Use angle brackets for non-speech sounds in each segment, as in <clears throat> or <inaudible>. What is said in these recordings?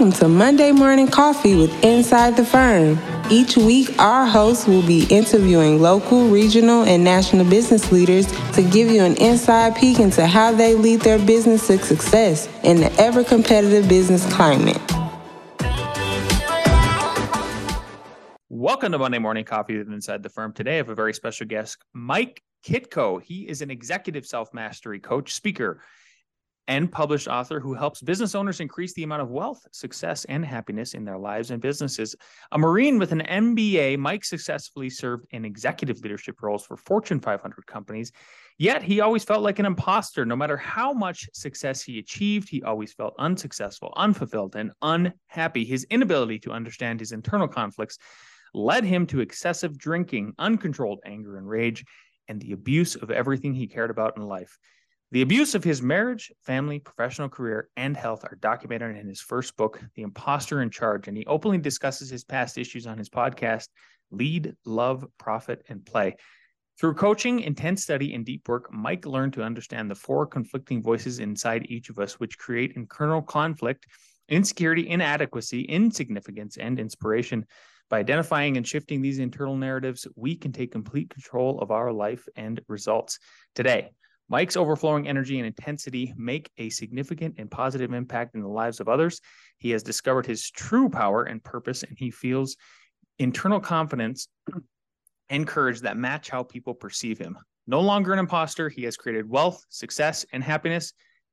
Welcome to Monday Morning Coffee with Inside the Firm. Each week, our hosts will be interviewing local, regional, and national business leaders to give you an inside peek into how they lead their business to success in the ever competitive business climate. Welcome to Monday Morning Coffee with Inside the Firm. Today, I have a very special guest, Mike Kitko. He is an executive self mastery coach, speaker, and published author who helps business owners increase the amount of wealth, success, and happiness in their lives and businesses. A Marine with an MBA, Mike successfully served in executive leadership roles for Fortune 500 companies. Yet he always felt like an imposter. No matter how much success he achieved, he always felt unsuccessful, unfulfilled, and unhappy. His inability to understand his internal conflicts led him to excessive drinking, uncontrolled anger and rage, and the abuse of everything he cared about in life. The abuse of his marriage, family, professional career, and health are documented in his first book, The Imposter in Charge, and he openly discusses his past issues on his podcast, Lead, Love, Profit, and Play. Through coaching, intense study, and deep work, Mike learned to understand the four conflicting voices inside each of us, which create internal conflict, insecurity, inadequacy, insignificance, and inspiration. By identifying and shifting these internal narratives, we can take complete control of our life and results. Today, Mike's overflowing energy and intensity make a significant and positive impact in the lives of others. He has discovered his true power and purpose, and he feels internal confidence <clears throat> and courage that match how people perceive him. No longer an imposter, he has created wealth, success, and happiness,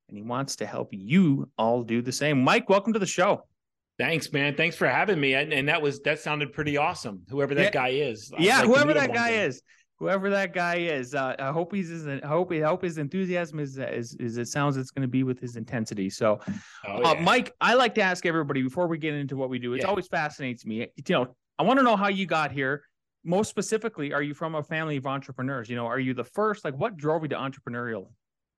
and he wants to help you all do the same. Mike, welcome to the show. Thanks, man. Thanks for having me. And, and that was that sounded pretty awesome. Whoever that yeah. guy is. yeah, like whoever that guy is whoever that guy is. Uh, I hope he's his, I hope I hope his enthusiasm is is, is it sounds it's going to be with his intensity. So, oh, uh, yeah. uh, Mike, I like to ask everybody before we get into what we do. It yeah. always fascinates me. You know, I want to know how you got here. Most specifically, are you from a family of entrepreneurs? You know, are you the first? Like, what drove you to entrepreneurial?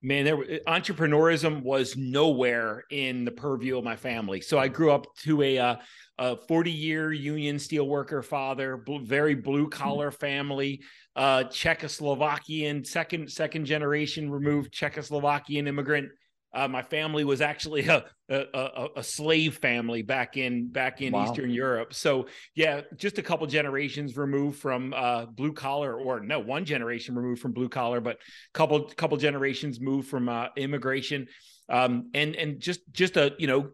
Man there entrepreneurism was nowhere in the purview of my family. So i grew up to a uh, a 40 year union steelworker father very blue collar family uh, czechoslovakian second second generation removed czechoslovakian immigrant uh, my family was actually <laughs> a, a, a, slave family back in back in wow. Eastern Europe. So yeah, just a couple generations removed from uh, blue collar, or no, one generation removed from blue collar, but couple couple generations moved from uh, immigration. Um, and and just just a you know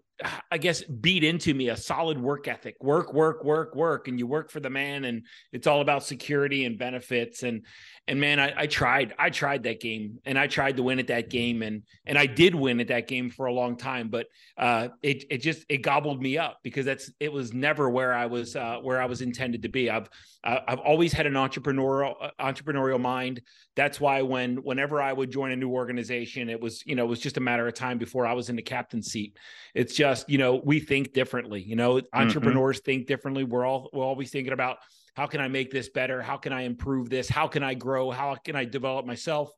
I guess beat into me a solid work ethic, work, work, work, work, and you work for the man, and it's all about security and benefits. And and man, I, I tried, I tried that game, and I tried to win at that game, and and I did win at that game for a long time, but uh, it it just it gobbled me up because that's it was never where I was uh, where I was intended to be. I've I've always had an entrepreneurial uh, entrepreneurial mind. That's why when whenever I would join a new organization, it was you know it was just a matter of time before I was in the captain's seat. It's just just you know we think differently you know mm-hmm. entrepreneurs mm-hmm. think differently we're all we're always thinking about how can i make this better? How can i improve this? How can i grow? How can i develop myself?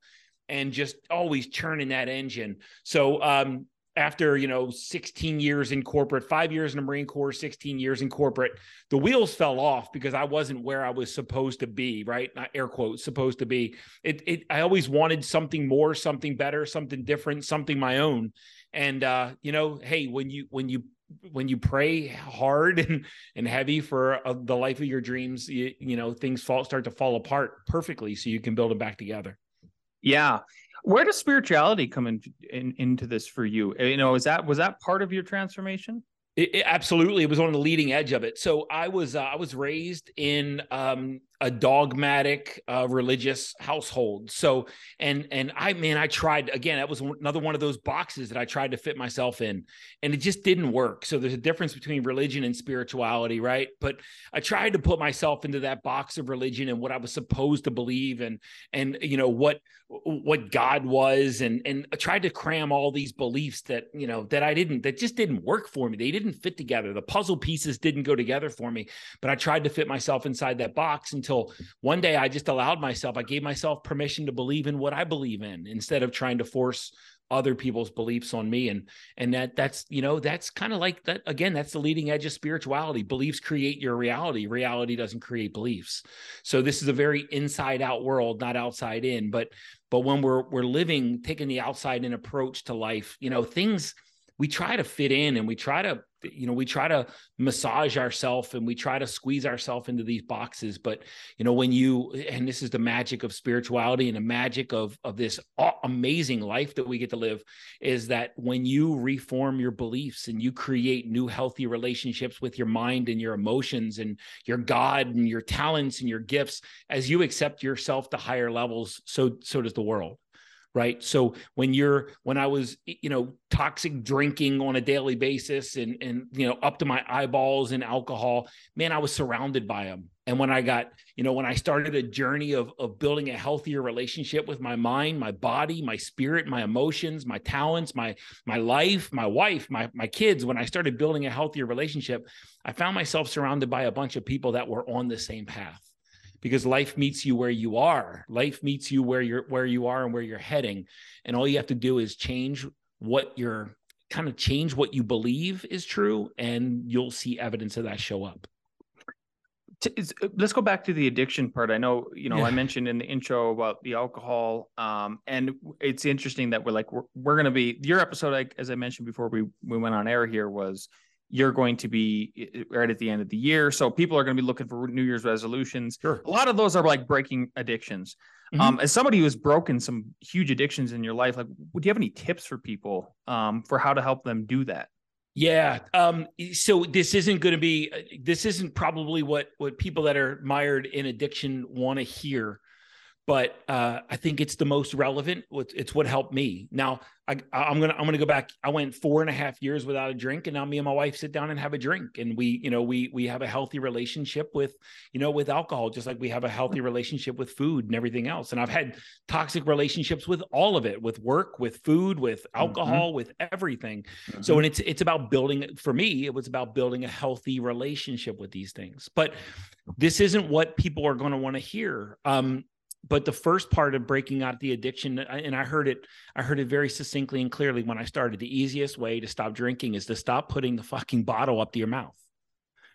And just always churning that engine. So um after you know 16 years in corporate five years in the marine corps 16 years in corporate the wheels fell off because i wasn't where i was supposed to be right? Not air quotes supposed to be. It, it i always wanted something more something better something different something my own. And uh, you know, hey, when you when you when you pray hard <laughs> and, and heavy for uh, the life of your dreams, you, you know, things fall start to fall apart perfectly, so you can build them back together. Yeah. Where does spirituality come in, in into this for you? You know, is that was that part of your transformation? It, it, absolutely, it was on the leading edge of it. So I was uh, I was raised in um, a dogmatic uh, religious household. So and and I man, I tried again. That was another one of those boxes that I tried to fit myself in, and it just didn't work. So there's a difference between religion and spirituality, right? But I tried to put myself into that box of religion and what I was supposed to believe, and and you know what what God was, and and I tried to cram all these beliefs that you know that I didn't that just didn't work for me. They didn't fit together. The puzzle pieces didn't go together for me. But I tried to fit myself inside that box until one day I just allowed myself. I gave myself permission to believe in what I believe in instead of trying to force other people's beliefs on me. And and that that's you know that's kind of like that again that's the leading edge of spirituality. Beliefs create your reality. Reality doesn't create beliefs. So this is a very inside out world not outside in. But but when we're we're living taking the outside in approach to life you know things we try to fit in and we try to you know we try to massage ourselves and we try to squeeze ourselves into these boxes. But you know when you and this is the magic of spirituality and the magic of of this amazing life that we get to live is that when you reform your beliefs and you create new healthy relationships with your mind and your emotions and your god and your talents and your gifts as you accept yourself to higher levels so so does the world right? So when you're when i was you know toxic drinking on a daily basis and and you know up to my eyeballs in alcohol man i was surrounded by them and when i got you know when i started a journey of of building a healthier relationship with my mind my body my spirit my emotions my talents my my life my wife my my kids when i started building a healthier relationship i found myself surrounded by a bunch of people that were on the same path because life meets you where you are. Life meets you where you're where you are and where you're heading. And all you have to do is change what you're kind of change what you believe is true and you'll see evidence of that show up. Let's go back to the addiction part. I know, you know, yeah. I mentioned in the intro about the alcohol, um, and it's interesting that we're like we're, we're going to be your episode. Like as I mentioned before, we we went on air here was you're going to be right at the end of the year. So people are going to be looking for New Year's resolutions. Sure. A lot of those are like breaking addictions. Mm-hmm. Um, as somebody who's broken some huge addictions in your life, like, do you have any tips for people um, for how to help them do that? Yeah. Um, so this isn't going to be, this isn't probably what, what people that are mired in addiction want to hear but uh, I think it's the most relevant. It's what helped me. Now I, am gonna I'm gonna go back. I went four and a half years without a drink, and now me and my wife sit down and have a drink, and we you know we we have a healthy relationship with you know with alcohol, just like we have a healthy relationship with food and everything else. And I've had toxic relationships with all of it, with work, with food, with mm-hmm. alcohol, mm-hmm. with everything. Mm-hmm. So when it's it's about building for me, it was about building a healthy relationship with these things. But this isn't what people are going to want to hear. Um, but the first part of breaking out the addiction and i heard it i heard it very succinctly and clearly when i started the easiest way to stop drinking is to stop putting the fucking bottle up to your mouth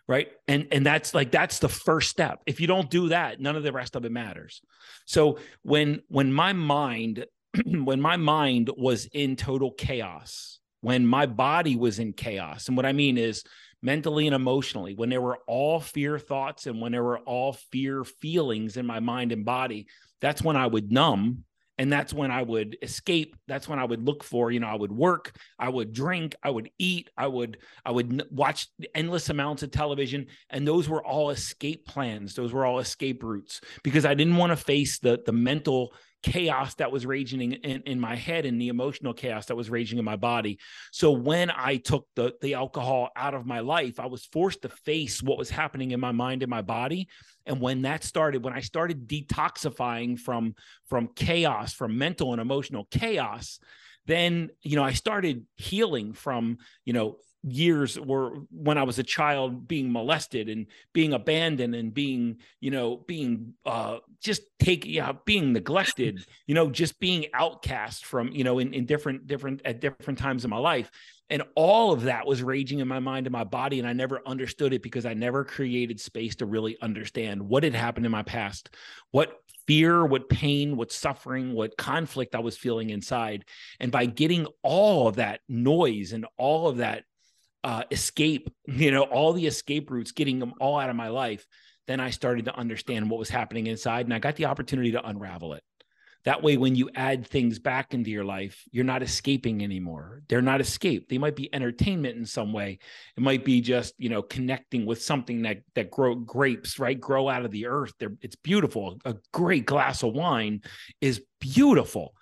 right? And and that's like that's the first step. If you don't do that none of the rest of it matters. So when when my mind <clears throat> when my mind was in total chaos when my body was in chaos and what i mean is mentally and emotionally, when there were all fear thoughts and when there were all fear feelings in my mind and body, that's when I would numb and that's when I would escape. That's when I would look for, you know, I would work, I would drink, I would eat, I would I would watch endless amounts of television and those were all escape plans. Those were all escape routes because I didn't want to face the the mental chaos that was raging in, in my head and the emotional chaos that was raging in my body. So when I took the, the alcohol out of my life, I was forced to face what was happening in my mind and my body. And when that started, when I started detoxifying from, from chaos, from mental and emotional chaos, then, you know, I started healing from, you know, years were when I was a child being molested and being abandoned and being, you know, being uh just take yeah, being neglected, <laughs> you know, just being outcast from, you know, in, in different, different at different times in my life. And all of that was raging in my mind and my body. And I never understood it because I never created space to really understand what had happened in my past, what fear, what pain, what suffering, what conflict I was feeling inside. And by getting all of that noise and all of that uh, escape, you know, all the escape routes, getting them all out of my life, then I started to understand what was happening inside and I got the opportunity to unravel it. That way, when you add things back into your life, you're not escaping anymore. They're not escape. They might be entertainment in some way. It might be just, you know, connecting with something that that grow grapes, right? Grow out of the earth. They're, it's beautiful. A great glass of wine is beautiful.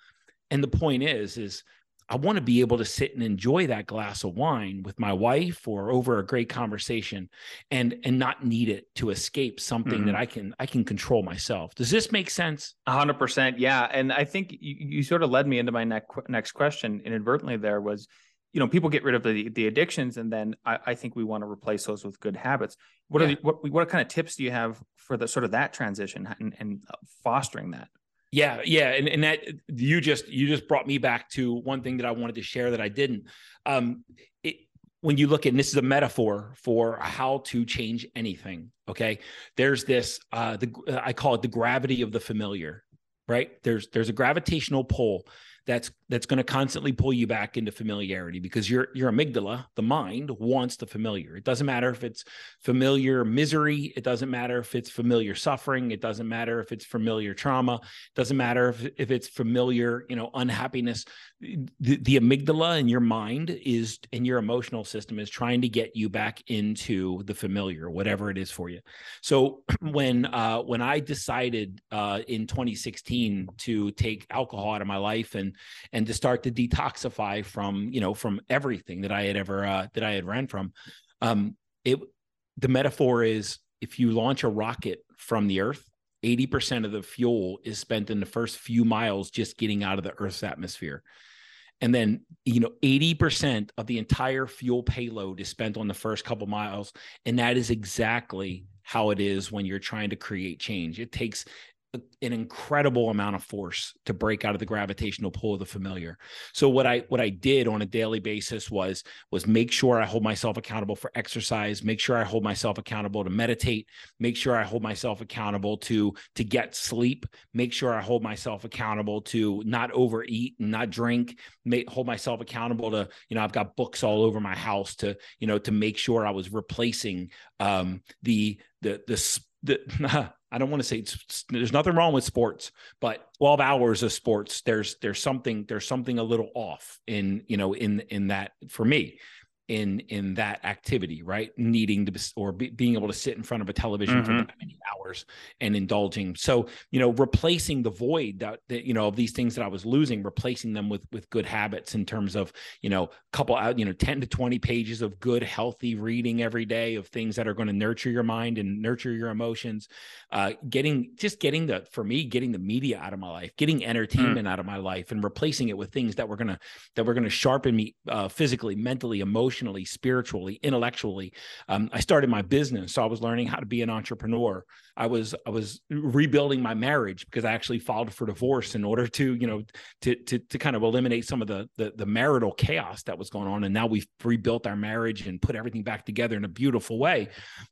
And the point is, is I want to be able to sit and enjoy that glass of wine with my wife or over a great conversation and and not need it to escape something mm-hmm. that I can I can control myself. Does this make sense? A hundred percent. Yeah. And I think you, you sort of led me into my next next question inadvertently there was, you know, people get rid of the, the addictions and then I, I think we want to replace those with good habits. What yeah. are the, what, what kind of tips do you have for the sort of that transition and, and fostering that? Yeah, yeah, and and that you just you just brought me back to one thing that I wanted to share that I didn't. Um, it, when you look at and this is a metaphor for how to change anything. Okay, there's this uh, the I call it the gravity of the familiar. Right there's there's a gravitational pull that's that's going to constantly pull you back into familiarity because your your amygdala the mind wants the familiar. It doesn't matter if it's familiar misery it doesn't matter if it's familiar suffering it doesn't matter if it's familiar trauma it doesn't matter if, if it's familiar you know unhappiness. The, the amygdala in your mind is in your emotional system is trying to get you back into the familiar whatever it is for you. So <clears throat> when uh when i decided uh in 2016 to take alcohol out of my life and and to start to detoxify from you know from everything that i had ever uh that i had ran from. Um it the metaphor is if you launch a rocket from the earth 80% of the fuel is spent in the first few miles just getting out of the earth's atmosphere. And then you know 80% of the entire fuel payload is spent on the first couple miles and that is exactly how it is when you're trying to create change. It takes an incredible amount of force to break out of the gravitational pull of the familiar. So what I what I did on a daily basis was was make sure I hold myself accountable for exercise, make sure I hold myself accountable to meditate, make sure I hold myself accountable to to get sleep, make sure I hold myself accountable to not overeat and not drink, make hold myself accountable to, you know, I've got books all over my house to, you know, to make sure I was replacing um the the the the <laughs> I don't want to say it's, there's nothing wrong with sports, but 12 hours of sports, there's there's something there's something a little off in you know in in that for me in in that activity right needing to or be, being able to sit in front of a television mm-hmm. for that many hours and indulging so you know replacing the void that, that, you know of these things that i was losing replacing them with with good habits in terms of you know couple out you know 10 to 20 pages of good healthy reading every day of things that are going to nurture your mind and nurture your emotions uh getting just getting the for me getting the media out of my life getting mm. entertainment mm. out of my life and replacing it with things that were going to that were going to sharpen me uh, physically mentally emotionally emotionally, spiritually, intellectually. Um, I started my business, so I was learning how to be an entrepreneur. I was I was rebuilding my marriage because I actually filed for divorce in order to you know to to to kind of eliminate some of the the, the marital chaos that was going on. And now we've rebuilt our marriage and put everything back together in a beautiful way.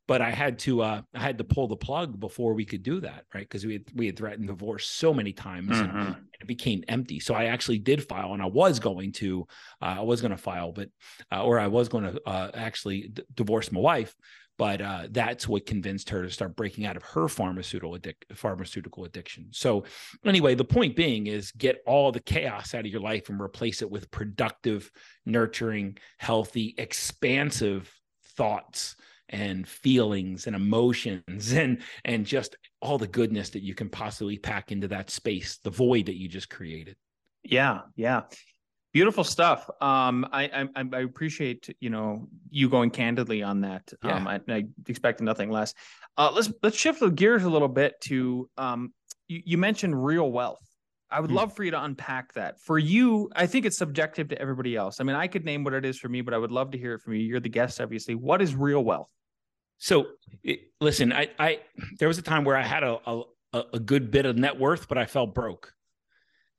But I had to uh, I had to pull the plug before we could do that, right? Because we had we had threatened divorce so many times. Mm-hmm. And, it became empty. So I actually did file, and I was going to, uh, I was going to file, but uh, or I was going to uh, actually d- divorce my wife, but uh, that's what convinced her to start breaking out of her pharmaceutical addic- pharmaceutical addiction. So anyway, the point being is get all the chaos out of your life and replace it with productive, nurturing, healthy, expansive thoughts and feelings and emotions <laughs> and and just all the goodness that you can possibly pack into that space the void that you just created yeah yeah Beautiful stuff. Um, I, I, I appreciate you know you going candidly on that. Yeah. Um, I, I expect nothing less. Uh, let's let's shift the gears a little bit to um, you, you mentioned real wealth. I would hmm. love for you to unpack that. For you, I think it's subjective to everybody else. I mean, I could name what it is for me, but I would love to hear it from you. You're the guest, obviously. What is real wealth? So, listen, I, I there was a time where I had a, a a good bit of net worth, but I felt broke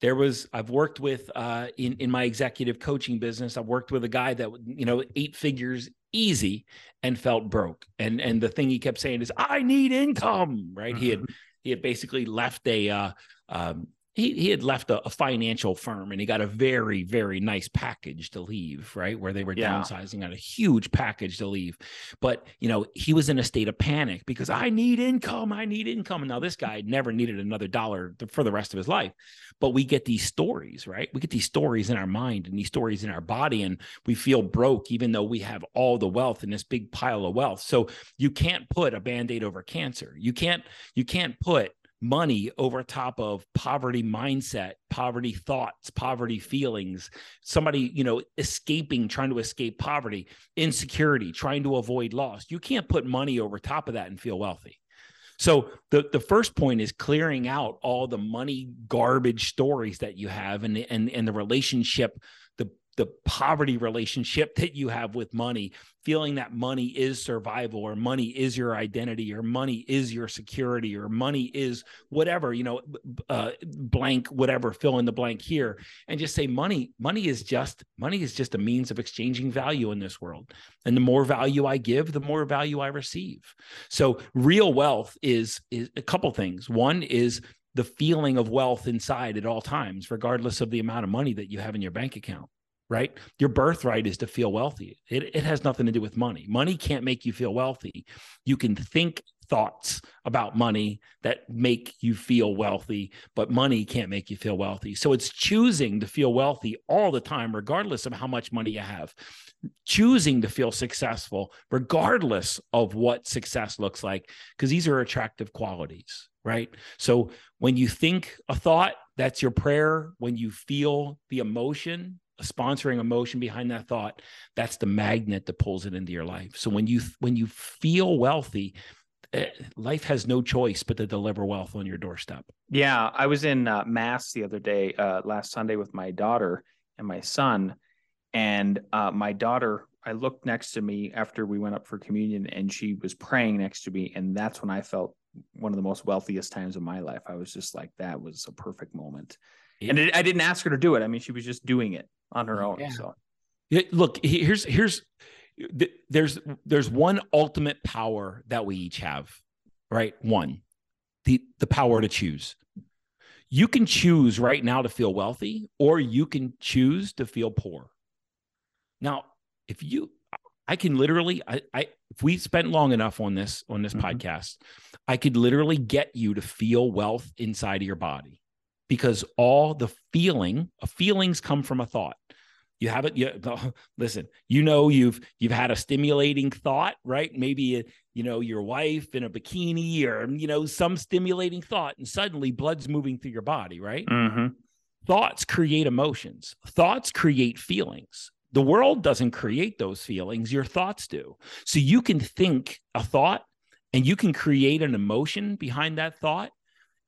there was i've worked with uh, in in my executive coaching business i've worked with a guy that you know eight figures easy and felt broke and and the thing he kept saying is i need income right mm-hmm. he had mm-hmm. he had basically left a uh, um, he, he had left a, a, financial firm and he got a very very nice package to leave right where they were yeah. downsizing on a huge package to leave. But you know he was in a state of panic because i need income i need income. And now this guy never needed another dollar for the rest of his life. But we get these stories right? We get these stories in our mind and these stories in our body and we feel broke even though we have all the wealth in this big pile of wealth. So you can't put a band-aid over cancer. You can't you can't put money over top of poverty mindset, poverty thoughts, poverty feelings, somebody, you know, escaping, trying to escape poverty, insecurity, trying to avoid loss. You can't put money over top of that and feel wealthy. So the, the first point is clearing out all the money garbage stories that you have and, and, and the relationship the poverty relationship <laughs> that you have with money, feeling that money is survival or money is your identity or money is your security or money is whatever, you know, uh, blank, whatever, fill in the blank here and just say money, money is just, money is just a means of exchanging value in this world. And the more value I give, the more value I receive. So real wealth is, is a couple things. One is the feeling of wealth inside at all times, regardless of the amount of money that you have in your bank account, right? Your birthright is to feel wealthy. It, it has nothing to do with money. Money can't make you feel wealthy. You can think thoughts about money that make you feel wealthy, but money can't make you feel wealthy. So it's choosing to feel wealthy all the time, regardless of how much money you have, choosing to feel successful, regardless of what success looks like, because these are attractive qualities right? So when you think a thought, that's your prayer. When you feel the emotion, sponsoring emotion behind that thought, that's the magnet that pulls it into your life. So when you when you feel wealthy, eh, life has no choice but to deliver wealth on your doorstep. Yeah, I was in uh, mass the other day, uh, last Sunday, with my daughter and my son, and uh, my daughter. I looked next to me after we went up for communion, and she was praying next to me, and that's when I felt one of the most wealthiest times of my life. I was just like, that was a perfect moment. And it, I didn't ask her to do it. I mean, she was just doing it on her own. Yeah. So look, here's, here's, there's, there's one ultimate power that we each have, right? One, the, the power to choose. You can choose right now to feel wealthy, or you can choose to feel poor. Now, if you, I can literally, I, I if we spent long enough on this on this mm-hmm. podcast, I could literally get you to feel wealth inside of your body because all the feeling, uh, feelings come from a thought. You have it. You <laughs> listen. You know you've you've had a stimulating thought, right? Maybe uh, you know your wife in a bikini, or you know some stimulating thought, and suddenly blood's moving through your body, right? Mm-hmm. Thoughts create emotions. Thoughts create feelings. The world doesn't create those feelings, your thoughts do. So you can think a thought and you can create an emotion behind that thought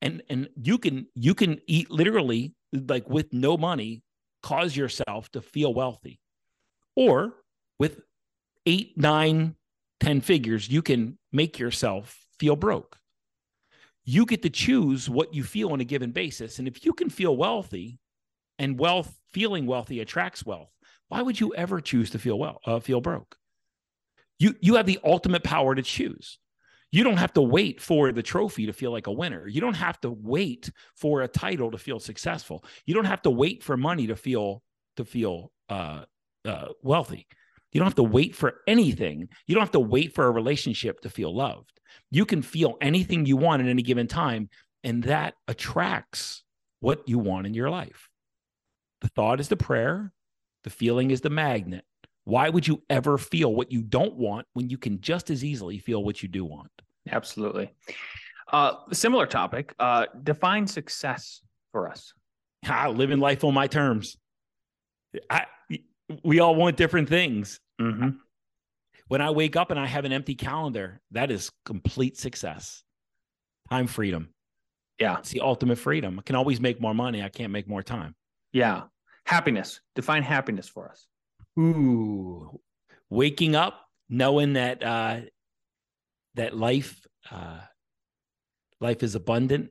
and and you can you can eat literally like with no money cause yourself to feel wealthy or with eight nine ten figures you can make yourself feel broke you get to choose what you feel on a given basis and if you can feel wealthy and wealth feeling wealthy attracts wealth why would you ever choose to feel well, uh, feel broke? You you have the ultimate power to choose. You don't have to wait for the trophy to feel like a winner. You don't have to wait for a title to feel successful. You don't have to wait for money to feel to feel uh, uh, wealthy. You don't have to wait for anything. You don't have to wait for a relationship to feel loved. You can feel anything you want at any given time, and that attracts what you want in your life. The thought is the prayer, the feeling is the magnet. Why would you ever feel what you don't want when you can just as easily feel what you do want? Absolutely. Uh, similar topic. Uh, define success for us. I living life on my terms. I we all want different things. Mm-hmm. When I wake up and I have an empty calendar, that is complete success. Time freedom. Yeah. It's the ultimate freedom. I can always make more money. I can't make more time. Yeah. Happiness. Define happiness for us. Ooh, waking up knowing that uh, that life uh, life is abundant,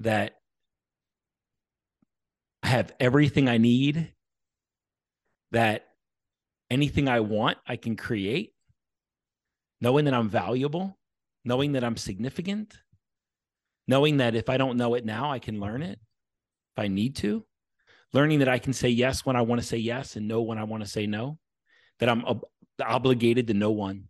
that I have everything I need, that anything I want I can create, knowing that I'm valuable, knowing that I'm significant, knowing that if I don't know it now, I can learn it if I need to learning that I can say yes when I want to say yes and no when I want to say no, that I'm ob- obligated to no one,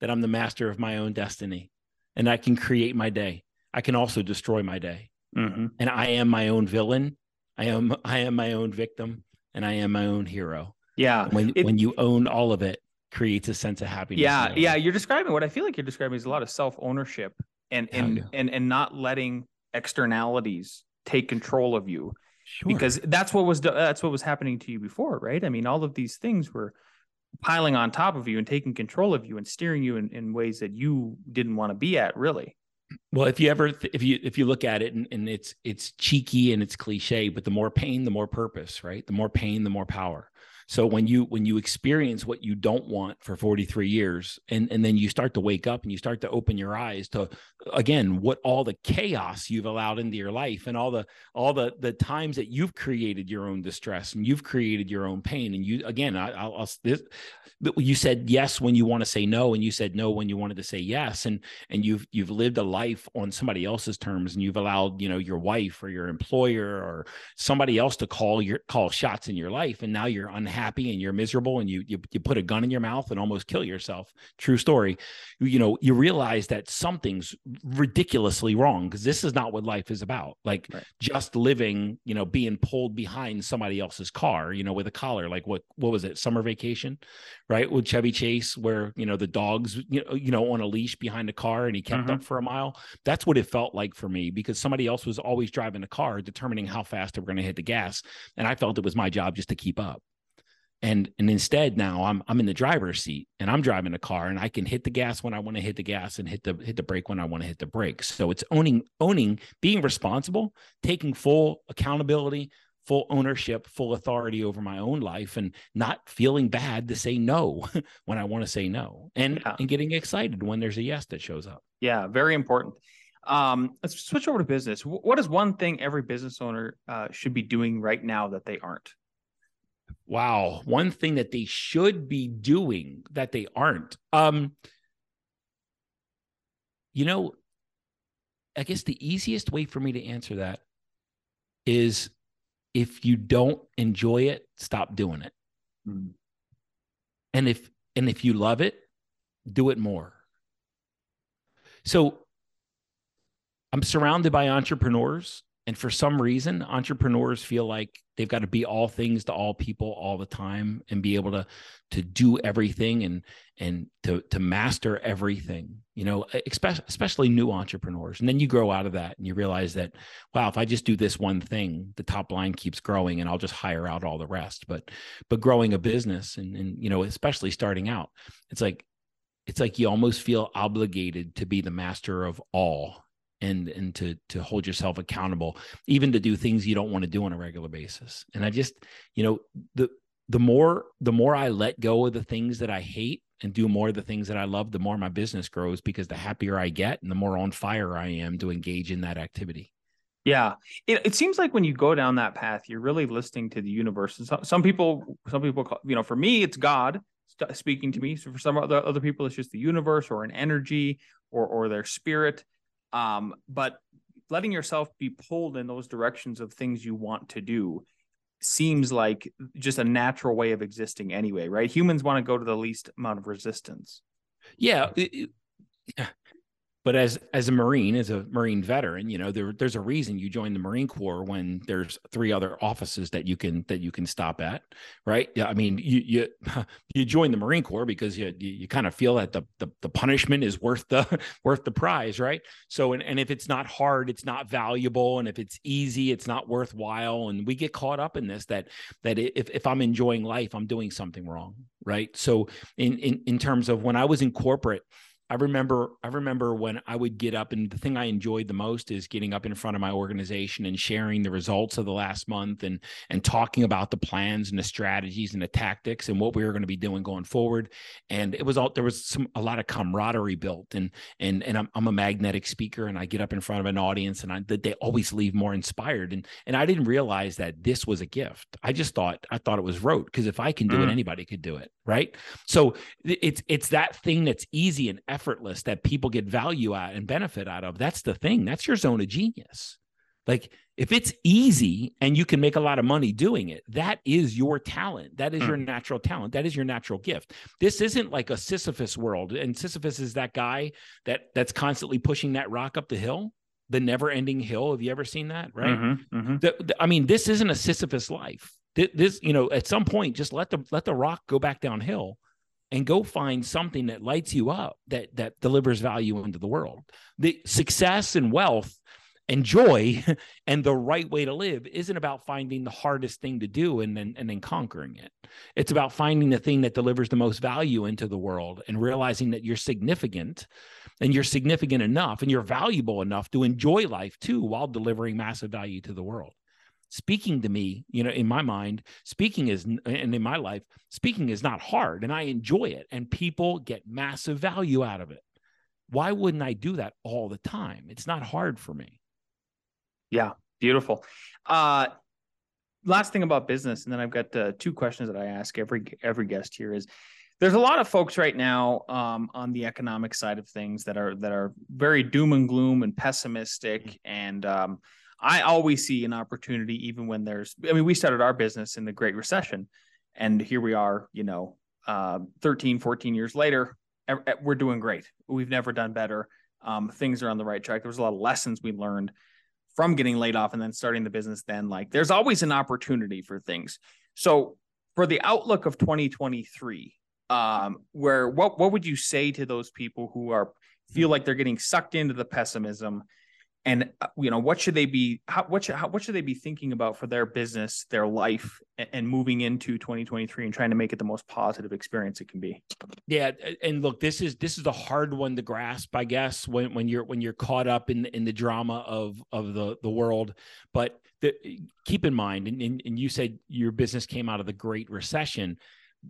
that I'm the master of my own destiny, and I can create my day. I can also destroy my day. Mm-hmm. And I am my own villain. I am <laughs> I am my own victim, and I am my own hero. Yeah. When it, when you own all of it, creates a sense of happiness. Yeah, yeah. You're describing what I feel like you're describing is a lot of self ownership and and, and and not letting externalities take control of you Sure. Because that's what was that's what was happening to you before, right? I mean, all of these things were piling on top of you and taking control of you and steering you in, in ways that you didn't want to be at, really. Well, if you ever if you if you look at it and, and it's it's cheeky and it's cliche, but the more pain, the more purpose, right? The more pain, the more power. So when you when you experience what you don't want for 43 years and and then you start to wake up and you start to open your eyes to again what all the chaos you've allowed into your life and all the all the the times that you've created your own distress and you've created your own pain. And you again I, I'll, I'll this you said yes when you want to say no and you said no when you wanted to say yes. And and you've you've lived a life on somebody else's terms and you've allowed you know your wife or your employer or somebody else to call your call shots in your life. And now you're unhappy and you're miserable and you you, you put a gun in your mouth and almost kill yourself. True story. You know you realize that something's ridiculously wrong because this is not what life is about. Like right. just living you know being pulled behind somebody else's car you know with a collar like what what was it summer vacation right with chevy chase where you know the dogs you know you know on a leash behind a car and he kept mm-hmm. up for a mile. That's what it felt like for me because somebody else was always driving a car determining how fast they were going to hit the gas. And i felt it was my job just to keep up and and instead now I'm I'm in the driver's seat and I'm driving a car and I can hit the gas when I want to hit the gas and hit the hit the brake when I want to hit the brake. So it's owning owning being responsible, taking full accountability, full ownership, full authority over my own life and not feeling bad to say no <laughs> when I want to say no and yeah. and getting excited when there's a yes that shows up. Yeah, very important. Um, let's switch over to business. What is one thing every business owner uh, should be doing right now that they aren't? Wow, one thing that they should be doing that they aren't. Um, you know, I guess the easiest way for me to answer that is if you don't enjoy it, stop doing it. Mm. And if and if you love it, do it more. So I'm surrounded by entrepreneurs and for some reason entrepreneurs feel like they've got to be all things to all people all the time and be able to to do everything and and to to master everything you know especially new entrepreneurs. And then you grow out of that and you realize that wow if i just do this one thing the top line keeps growing and i'll just hire out all the rest. But but growing a business and and you know especially starting out it's like it's like you almost feel obligated to be the master of all and and to to hold yourself accountable even to do things you don't want to do on a regular basis. And i just you know the the more the more i let go of the things that i hate and do more of the things that i love the more my business grows because the happier i get and the more on fire i am to engage in that activity. Yeah. It, it seems like when you go down that path you're really listening to the universe. Some, some people some people call, you know for me it's god speaking to me. So for some other other people it's just the universe or an energy or or their spirit um, but letting yourself be pulled in those directions of things you want to do seems like just a natural way of existing anyway, right? Humans want to go to the least amount of resistance. Yeah. It, it, but as as a marine as a marine veteran you know there, there's a reason you join the marine corps when there's three other offices that you can that you can stop at right? Yeah i mean you you <laughs> you join the marine corps because you you, you kind of feel that the, the, the punishment is worth the <laughs> worth the prize right? So and, and if it's not hard it's not valuable and if it's easy it's not worthwhile and we get caught up in this that that if, if i'm enjoying life i'm doing something wrong right? So in in in terms of when i was in corporate I remember I remember when I would get up and the thing I enjoyed the most is getting up in front of my organization and sharing the results of the last month and and talking about the plans and the strategies and the tactics and what we were going to be doing going forward. And it was all there was some a lot of camaraderie built and and and I'm, I'm a magnetic speaker and I get up in front of an audience and I they always leave more inspired. And and I didn't realize that this was a gift. I just thought I thought it was rote because if I can do mm. it anybody could do it right? So it's it's that thing that's easy and effortless that people get value out and benefit out of. That's the thing. That's your zone of genius. Like if it's easy and you can make a lot of money doing it, that is your talent. That is mm. your natural talent. That is your natural gift. This isn't like a Sisyphus world. And Sisyphus is that guy that that's constantly pushing that rock up the hill, the never-ending hill. Have you ever seen that? Right. Mm-hmm, mm-hmm. The, the, I mean, this isn't a Sisyphus life. This, this, you know, at some point, just let the let the rock go back downhill and go find something that lights you up that that delivers value into the world. The success and wealth and joy <laughs> and the right way to live isn't about finding the hardest thing to do and then and then conquering it. It's about finding the thing that delivers the most value into the world and realizing that you're significant and you're significant enough and you're valuable enough to enjoy life too while delivering massive value to the world speaking to me you know in my mind speaking is and in my life speaking is not hard and i enjoy it and people get massive value out of it. Why wouldn't i do that all the time? It's not hard for me. Yeah beautiful. Uh last thing about business and then i've got uh, two questions that i ask every every guest here is there's a lot of folks right now um, on the economic side of things that are that are very doom and gloom and pessimistic mm-hmm. and um, i always see an opportunity even when there's i mean we started our business in the great recession and here we are you know uh, 13 14 years later we're doing great. We've never done better. Um, things are on the right track. There was a lot of lessons we learned from getting laid off and then starting the business then like there's always an opportunity for things. So for the outlook of 2023 um, where what what would you say to those people who are feel like they're getting sucked into the pessimism and uh, you know what should they be how what should how, what should they be thinking about for their business their life and, and, moving into 2023 and trying to make it the most positive experience it can be? Yeah and look this is this is a hard one to grasp i guess when when you're when you're caught up in in the drama of of the the world. But the, keep in mind and, and you said your business came out of the great recession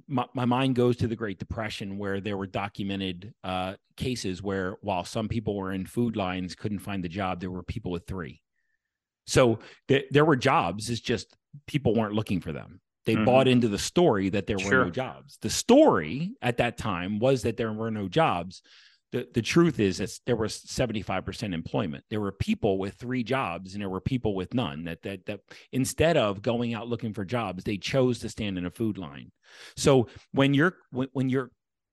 my, my mind goes to the Great Depression, where there were documented uh, cases where, while some people were in food lines, couldn't find the job, there were people with three. So th- there were jobs. It's just people weren't looking for them. They mm-hmm. bought into the story that there were sure. no jobs. The story at that time was that there were no jobs the, the truth is that there was 75% employment. There were people with three jobs and there were people with none that, that, that instead of going out looking for jobs, they chose to stand in a food line. So when you're, when, when you're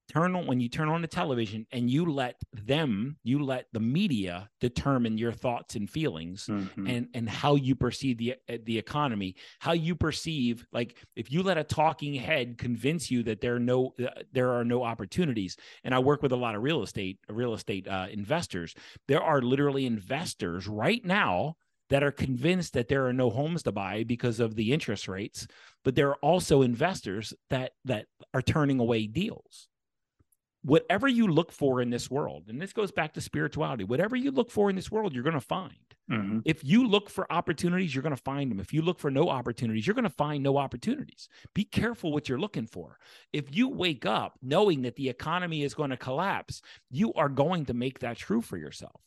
turn on when you turn on the television and you let them you let the media determine your thoughts and feelings mm-hmm. and and how you perceive the uh, the economy how you perceive like if you let a talking head convince you that there are no uh, there are no opportunities and i work with a lot of real estate real estate uh, investors there are literally investors right now that are convinced that there are no homes to buy because of the interest rates but there are also investors that that are turning away deals whatever you look for in this world, and this goes back to spirituality, whatever you look for in this world, you're going to find. Mm-hmm. If you look for opportunities, you're going to find them. If you look for no opportunities, you're going to find no opportunities. Be careful what you're looking for. If you wake up knowing that the economy is going to collapse, you are going to make that true for yourself.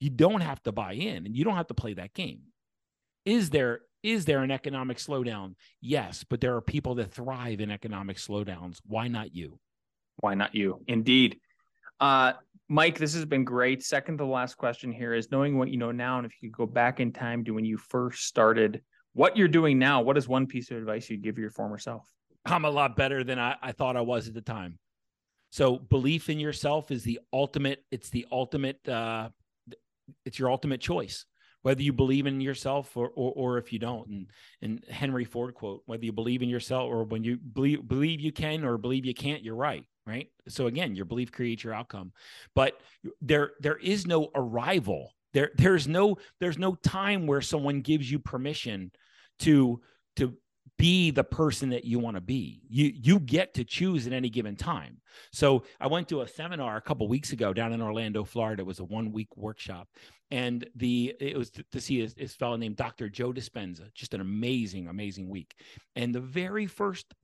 You don't have to buy in and you don't have to play that game. Is there is there an economic slowdown? Yes, but there are people that thrive in economic slowdowns. Why not you? Why not you? Indeed. Uh, Mike, this has been great. Second to the last question here is knowing what you know now, and if you could go back in time to when you first started, what you're doing now, what is one piece of advice you'd give your former self? I'm a lot better than I, I thought I was at the time. So belief in yourself is the ultimate, it's the ultimate, uh, it's your ultimate choice whether you believe in yourself or, or, or if you don't. And, and Henry Ford quote, whether you believe in yourself or when you believe, believe you can or believe you can't, you're right. Right. So again, your belief creates your outcome, but there, there is no arrival. There, there's no, there's no time where someone gives you permission to, to be the person that you want to be. You you get to choose at any given time. So I went to a seminar a couple weeks ago down in Orlando, Florida. It was a one week workshop, and the it was to, to see this, this fellow named Dr. Joe Dispenza. Just an amazing, amazing week. And the very first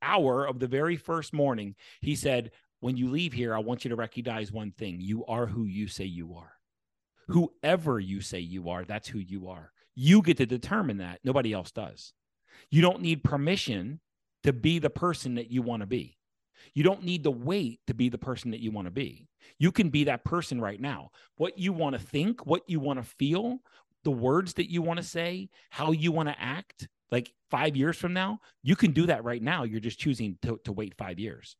hour of the very first morning, he said, "When you leave here, I want you to recognize one thing: you are who you say you are. Whoever you say you are, that's who you are. You get to determine that. Nobody else does. You don't need permission to be the person that you want to be." You don't need to wait to be the person that you want to be. You can be that person right now. What you want to think, what you want to feel, the words that you want to say, how you want to act, like five years from now, you can do that right now. You're just choosing to, to wait five years.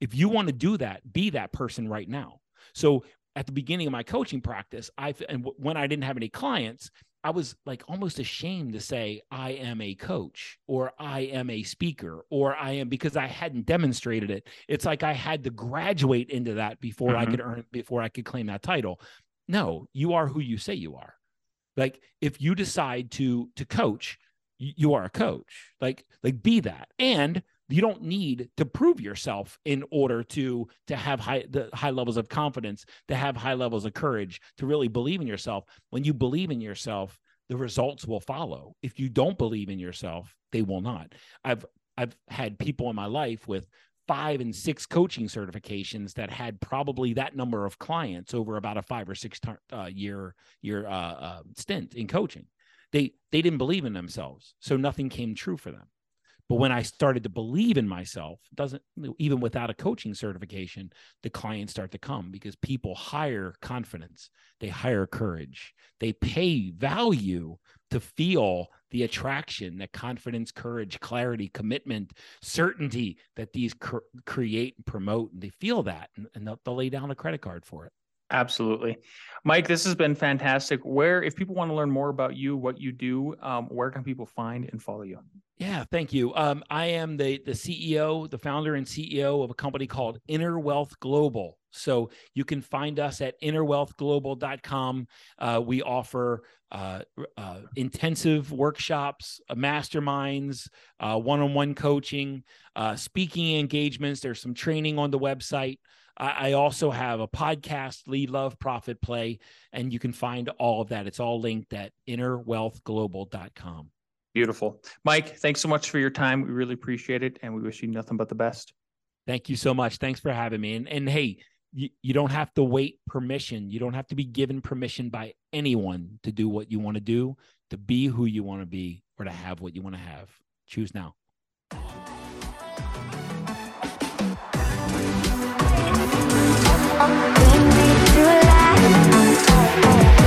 If you want to do that, be that person right now. So at the beginning of my coaching practice, I and when I didn't have any clients, I was like almost ashamed to say I am a coach or I am a speaker or I am because I hadn't demonstrated it. It's like I had to graduate into that before mm-hmm. I could earn before I could claim that title. No, you are who you say you are. Like if you decide to to coach, you are a coach. Like like be that. And you don't need to prove yourself in order to to have high the high levels of confidence to have high levels of courage to really believe in yourself. When you believe in yourself the results will follow. If you don't believe in yourself they will not. I've i've had people in my life with five and six coaching certifications that had probably that number of clients over about a five or six uh, year year uh, uh, stint in coaching. They they didn't believe in themselves so nothing came true for them But when I started to believe in myself, doesn't even without a coaching certification, the clients start to come because people hire confidence, they hire courage, they pay value to feel the attraction that confidence, courage, clarity, commitment, certainty that these cr- create and promote. And they feel that and, and they'll, they'll lay down a credit card for it. Absolutely. Mike, this has been fantastic. Where, if people want to learn more about you, what you do, um, where can people find and follow you? Yeah, thank you. Um, I am the the CEO, the founder and CEO of a company called Inner Wealth Global. So you can find us at innerwealthglobal.com. Uh, we offer uh, uh, intensive workshops, uh, masterminds, one on one coaching, uh, speaking engagements. There's some training on the website. I, I also have a podcast, Lead Love Profit Play, and you can find all of that. It's all linked at innerwealthglobal.com. Beautiful. Mike, thanks so much for your time. We really appreciate it. And we wish you nothing but the best. Thank you so much. Thanks for having me. And, and hey, you, you don't have to wait permission. You don't have to be given permission by anyone to do what you want to do, to be who you want to be, or to have what you want to have. Choose now. Bring me to life.